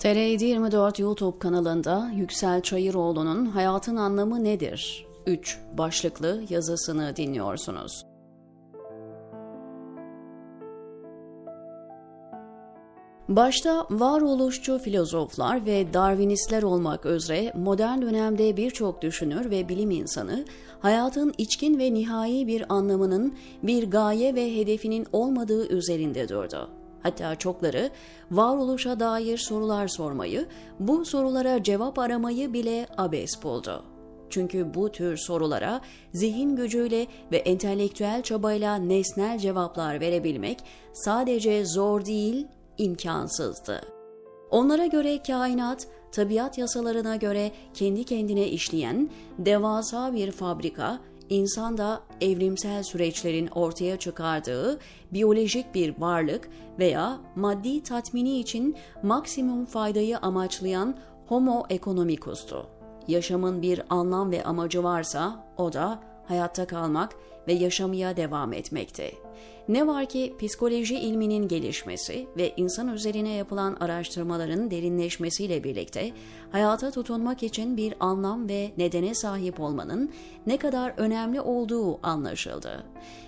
TR 24 YouTube kanalında Yüksel Çayıroğlu'nun Hayatın Anlamı Nedir? 3 başlıklı yazısını dinliyorsunuz. Başta varoluşçu filozoflar ve Darwinistler olmak üzere modern dönemde birçok düşünür ve bilim insanı hayatın içkin ve nihai bir anlamının bir gaye ve hedefinin olmadığı üzerinde durdu. Hatta çokları varoluşa dair sorular sormayı, bu sorulara cevap aramayı bile abes buldu. Çünkü bu tür sorulara zihin gücüyle ve entelektüel çabayla nesnel cevaplar verebilmek sadece zor değil, imkansızdı. Onlara göre kainat, tabiat yasalarına göre kendi kendine işleyen devasa bir fabrika, insan da evrimsel süreçlerin ortaya çıkardığı biyolojik bir varlık veya maddi tatmini için maksimum faydayı amaçlayan homo economicus'tu. Yaşamın bir anlam ve amacı varsa o da hayatta kalmak ve yaşamaya devam etmekti. Ne var ki psikoloji ilminin gelişmesi ve insan üzerine yapılan araştırmaların derinleşmesiyle birlikte hayata tutunmak için bir anlam ve nedene sahip olmanın ne kadar önemli olduğu anlaşıldı.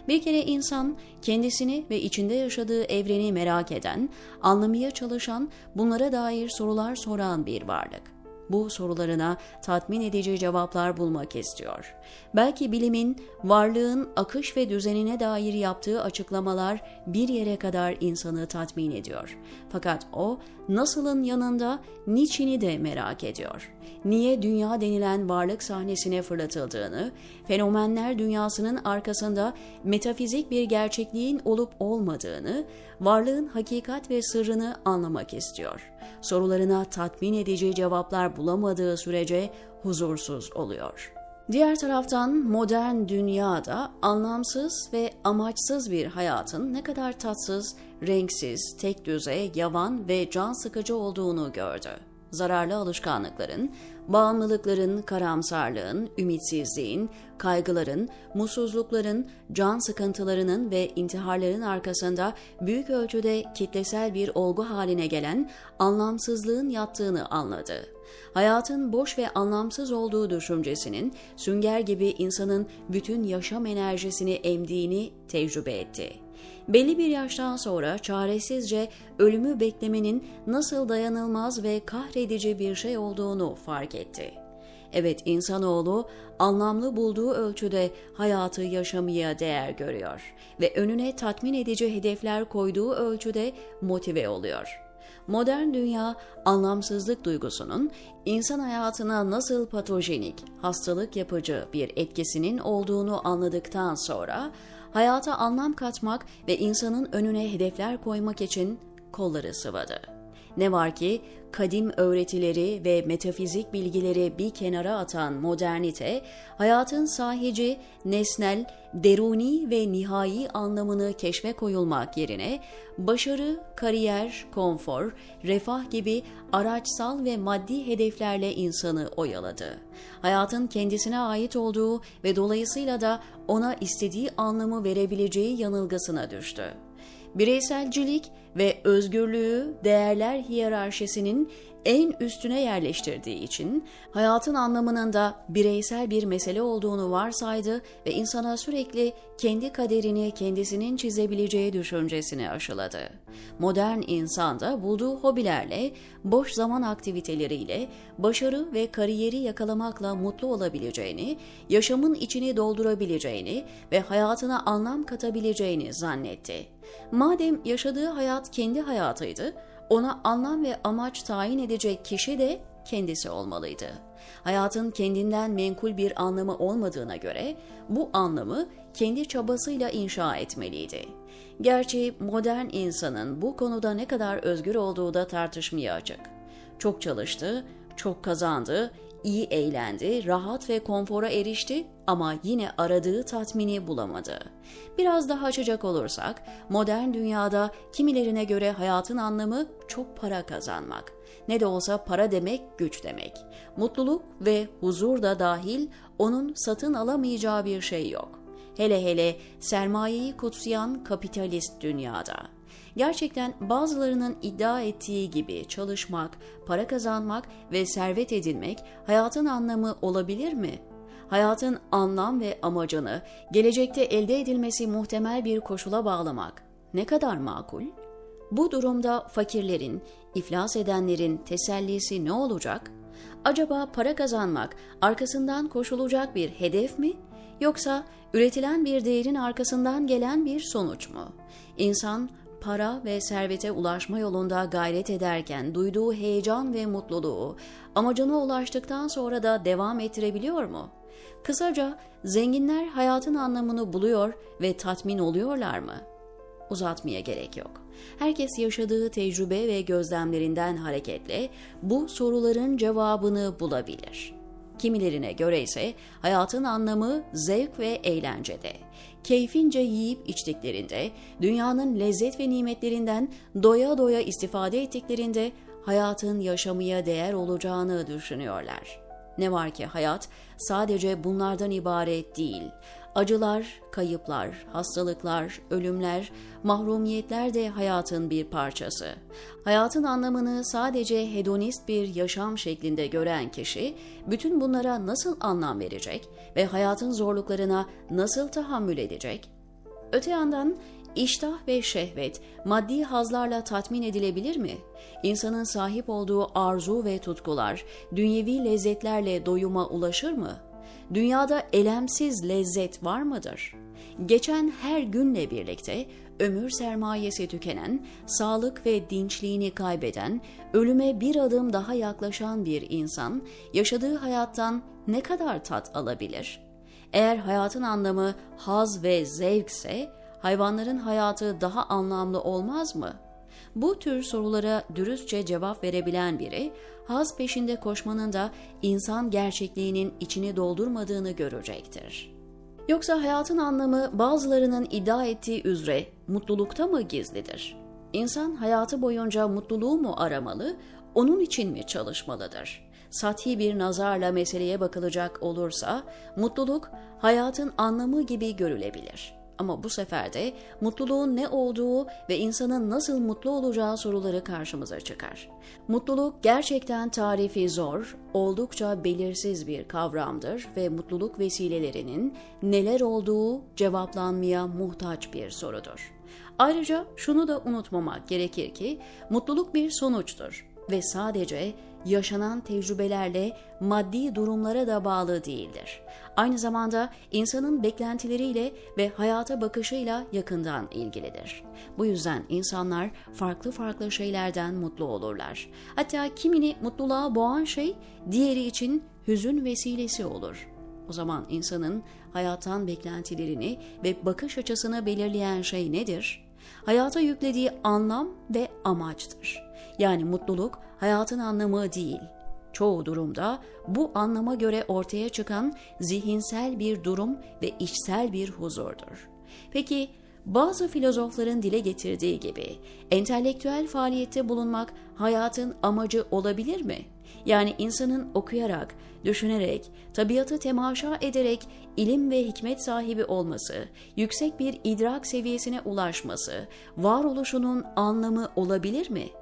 Bir kere insan kendisini ve içinde yaşadığı evreni merak eden, anlamaya çalışan, bunlara dair sorular soran bir varlık bu sorularına tatmin edici cevaplar bulmak istiyor. Belki bilimin, varlığın akış ve düzenine dair yaptığı açıklamalar bir yere kadar insanı tatmin ediyor. Fakat o, nasılın yanında niçini de merak ediyor. Niye dünya denilen varlık sahnesine fırlatıldığını, fenomenler dünyasının arkasında metafizik bir gerçekliğin olup olmadığını, varlığın hakikat ve sırrını anlamak istiyor. Sorularına tatmin edici cevaplar bulamadığı sürece huzursuz oluyor. Diğer taraftan modern dünyada anlamsız ve amaçsız bir hayatın ne kadar tatsız, renksiz, tek düze, yavan ve can sıkıcı olduğunu gördü. Zararlı alışkanlıkların, bağımlılıkların, karamsarlığın, ümitsizliğin, kaygıların, mutsuzlukların, can sıkıntılarının ve intiharların arkasında büyük ölçüde kitlesel bir olgu haline gelen anlamsızlığın yattığını anladı. Hayatın boş ve anlamsız olduğu düşüncesinin sünger gibi insanın bütün yaşam enerjisini emdiğini tecrübe etti belli bir yaştan sonra çaresizce ölümü beklemenin nasıl dayanılmaz ve kahredici bir şey olduğunu fark etti. Evet insanoğlu anlamlı bulduğu ölçüde hayatı yaşamaya değer görüyor ve önüne tatmin edici hedefler koyduğu ölçüde motive oluyor. Modern dünya anlamsızlık duygusunun insan hayatına nasıl patojenik, hastalık yapıcı bir etkisinin olduğunu anladıktan sonra hayata anlam katmak ve insanın önüne hedefler koymak için kolları sıvadı. Ne var ki kadim öğretileri ve metafizik bilgileri bir kenara atan modernite, hayatın sahici, nesnel, deruni ve nihai anlamını keşfe koyulmak yerine başarı, kariyer, konfor, refah gibi araçsal ve maddi hedeflerle insanı oyaladı. Hayatın kendisine ait olduğu ve dolayısıyla da ona istediği anlamı verebileceği yanılgısına düştü bireyselcilik ve özgürlüğü değerler hiyerarşisinin en üstüne yerleştirdiği için hayatın anlamının da bireysel bir mesele olduğunu varsaydı ve insana sürekli kendi kaderini kendisinin çizebileceği düşüncesini aşıladı. Modern insan da bulduğu hobilerle, boş zaman aktiviteleriyle, başarı ve kariyeri yakalamakla mutlu olabileceğini, yaşamın içini doldurabileceğini ve hayatına anlam katabileceğini zannetti. Madem yaşadığı hayat kendi hayatıydı, ona anlam ve amaç tayin edecek kişi de kendisi olmalıydı. Hayatın kendinden menkul bir anlamı olmadığına göre bu anlamı kendi çabasıyla inşa etmeliydi. Gerçi modern insanın bu konuda ne kadar özgür olduğu da tartışmaya açık. Çok çalıştı, çok kazandı, iyi eğlendi, rahat ve konfora erişti ama yine aradığı tatmini bulamadı. Biraz daha açacak olursak, modern dünyada kimilerine göre hayatın anlamı çok para kazanmak. Ne de olsa para demek güç demek. Mutluluk ve huzur da dahil onun satın alamayacağı bir şey yok. Hele hele sermayeyi kutsayan kapitalist dünyada. Gerçekten bazılarının iddia ettiği gibi çalışmak, para kazanmak ve servet edinmek hayatın anlamı olabilir mi? Hayatın anlam ve amacını gelecekte elde edilmesi muhtemel bir koşula bağlamak ne kadar makul? Bu durumda fakirlerin, iflas edenlerin tesellisi ne olacak? Acaba para kazanmak arkasından koşulacak bir hedef mi yoksa üretilen bir değerin arkasından gelen bir sonuç mu? İnsan para ve servete ulaşma yolunda gayret ederken duyduğu heyecan ve mutluluğu amacına ulaştıktan sonra da devam ettirebiliyor mu? Kısaca zenginler hayatın anlamını buluyor ve tatmin oluyorlar mı? Uzatmaya gerek yok. Herkes yaşadığı tecrübe ve gözlemlerinden hareketle bu soruların cevabını bulabilir. Kimilerine göre ise hayatın anlamı zevk ve eğlencede. Keyfince yiyip içtiklerinde, dünyanın lezzet ve nimetlerinden doya doya istifade ettiklerinde hayatın yaşamaya değer olacağını düşünüyorlar. Ne var ki hayat sadece bunlardan ibaret değil. Acılar, kayıplar, hastalıklar, ölümler, mahrumiyetler de hayatın bir parçası. Hayatın anlamını sadece hedonist bir yaşam şeklinde gören kişi, bütün bunlara nasıl anlam verecek ve hayatın zorluklarına nasıl tahammül edecek? Öte yandan İştah ve şehvet maddi hazlarla tatmin edilebilir mi? İnsanın sahip olduğu arzu ve tutkular dünyevi lezzetlerle doyuma ulaşır mı? Dünyada elemsiz lezzet var mıdır? Geçen her günle birlikte ömür sermayesi tükenen, sağlık ve dinçliğini kaybeden, ölüme bir adım daha yaklaşan bir insan yaşadığı hayattan ne kadar tat alabilir? Eğer hayatın anlamı haz ve zevkse hayvanların hayatı daha anlamlı olmaz mı? Bu tür sorulara dürüstçe cevap verebilen biri, haz peşinde koşmanın da insan gerçekliğinin içini doldurmadığını görecektir. Yoksa hayatın anlamı bazılarının iddia ettiği üzere mutlulukta mı gizlidir? İnsan hayatı boyunca mutluluğu mu aramalı, onun için mi çalışmalıdır? Sathi bir nazarla meseleye bakılacak olursa, mutluluk hayatın anlamı gibi görülebilir.'' Ama bu sefer de mutluluğun ne olduğu ve insanın nasıl mutlu olacağı soruları karşımıza çıkar. Mutluluk gerçekten tarifi zor, oldukça belirsiz bir kavramdır ve mutluluk vesilelerinin neler olduğu cevaplanmaya muhtaç bir sorudur. Ayrıca şunu da unutmamak gerekir ki mutluluk bir sonuçtur ve sadece yaşanan tecrübelerle maddi durumlara da bağlı değildir. Aynı zamanda insanın beklentileriyle ve hayata bakışıyla yakından ilgilidir. Bu yüzden insanlar farklı farklı şeylerden mutlu olurlar. Hatta kimini mutluluğa boğan şey diğeri için hüzün vesilesi olur. O zaman insanın hayattan beklentilerini ve bakış açısını belirleyen şey nedir? Hayata yüklediği anlam ve amaçtır. Yani mutluluk hayatın anlamı değil. Çoğu durumda bu anlama göre ortaya çıkan zihinsel bir durum ve içsel bir huzurdur. Peki bazı filozofların dile getirdiği gibi entelektüel faaliyette bulunmak hayatın amacı olabilir mi? Yani insanın okuyarak, düşünerek, tabiatı temaşa ederek ilim ve hikmet sahibi olması, yüksek bir idrak seviyesine ulaşması, varoluşunun anlamı olabilir mi?''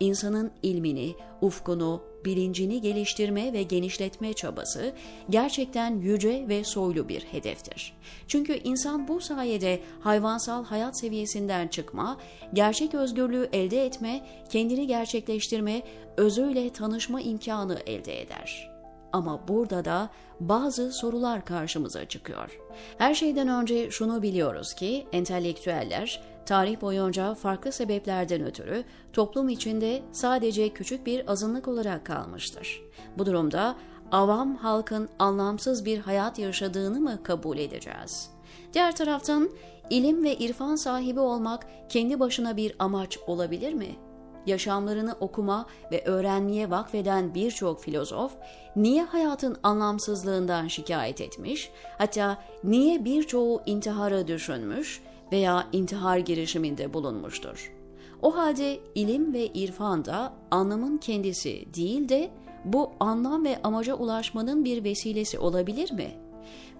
İnsanın ilmini, ufkunu, bilincini geliştirme ve genişletme çabası gerçekten yüce ve soylu bir hedeftir. Çünkü insan bu sayede hayvansal hayat seviyesinden çıkma, gerçek özgürlüğü elde etme, kendini gerçekleştirme, özüyle tanışma imkanı elde eder. Ama burada da bazı sorular karşımıza çıkıyor. Her şeyden önce şunu biliyoruz ki entelektüeller tarih boyunca farklı sebeplerden ötürü toplum içinde sadece küçük bir azınlık olarak kalmıştır. Bu durumda avam halkın anlamsız bir hayat yaşadığını mı kabul edeceğiz? Diğer taraftan ilim ve irfan sahibi olmak kendi başına bir amaç olabilir mi? Yaşamlarını okuma ve öğrenmeye vakfeden birçok filozof niye hayatın anlamsızlığından şikayet etmiş, hatta niye birçoğu intihara düşünmüş veya intihar girişiminde bulunmuştur. O halde ilim ve irfan da anlamın kendisi değil de bu anlam ve amaca ulaşmanın bir vesilesi olabilir mi?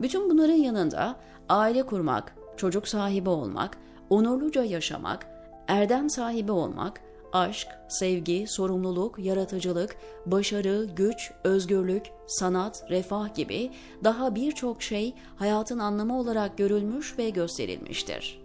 Bütün bunların yanında aile kurmak, çocuk sahibi olmak, onurluca yaşamak, erdem sahibi olmak, aşk, sevgi, sorumluluk, yaratıcılık, başarı, güç, özgürlük, sanat, refah gibi daha birçok şey hayatın anlamı olarak görülmüş ve gösterilmiştir.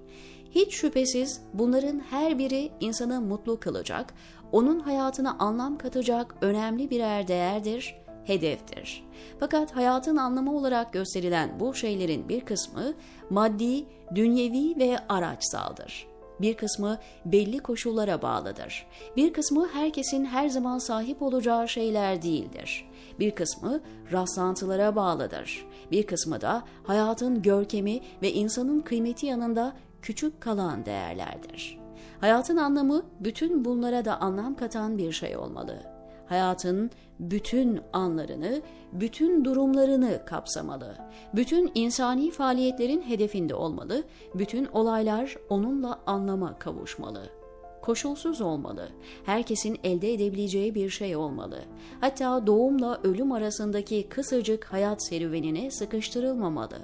Hiç şüphesiz bunların her biri insanı mutlu kılacak, onun hayatına anlam katacak önemli birer değerdir, hedeftir. Fakat hayatın anlamı olarak gösterilen bu şeylerin bir kısmı maddi, dünyevi ve araçsaldır. Bir kısmı belli koşullara bağlıdır. Bir kısmı herkesin her zaman sahip olacağı şeyler değildir. Bir kısmı rastlantılara bağlıdır. Bir kısmı da hayatın görkemi ve insanın kıymeti yanında küçük kalan değerlerdir. Hayatın anlamı bütün bunlara da anlam katan bir şey olmalı. Hayatın bütün anlarını, bütün durumlarını kapsamalı. Bütün insani faaliyetlerin hedefinde olmalı, bütün olaylar onunla anlama kavuşmalı koşulsuz olmalı. Herkesin elde edebileceği bir şey olmalı. Hatta doğumla ölüm arasındaki kısacık hayat serüvenine sıkıştırılmamalı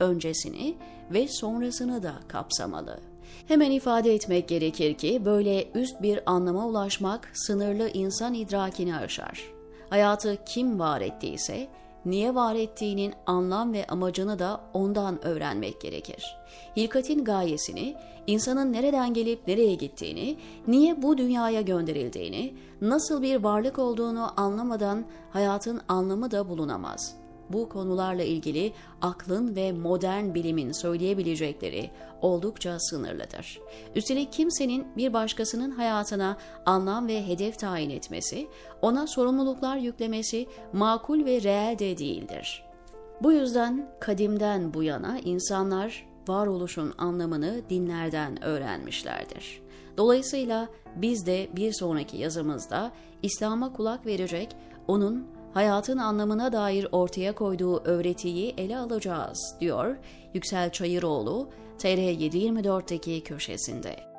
öncesini ve sonrasını da kapsamalı. Hemen ifade etmek gerekir ki böyle üst bir anlama ulaşmak sınırlı insan idrakini aşar. Hayatı kim var ettiyse niye var ettiğinin anlam ve amacını da ondan öğrenmek gerekir. Hilkatin gayesini, insanın nereden gelip nereye gittiğini, niye bu dünyaya gönderildiğini, nasıl bir varlık olduğunu anlamadan hayatın anlamı da bulunamaz bu konularla ilgili aklın ve modern bilimin söyleyebilecekleri oldukça sınırlıdır. Üstelik kimsenin bir başkasının hayatına anlam ve hedef tayin etmesi, ona sorumluluklar yüklemesi makul ve reel de değildir. Bu yüzden kadimden bu yana insanlar varoluşun anlamını dinlerden öğrenmişlerdir. Dolayısıyla biz de bir sonraki yazımızda İslam'a kulak verecek, onun hayatın anlamına dair ortaya koyduğu öğretiyi ele alacağız, diyor Yüksel Çayıroğlu, TR724'deki köşesinde.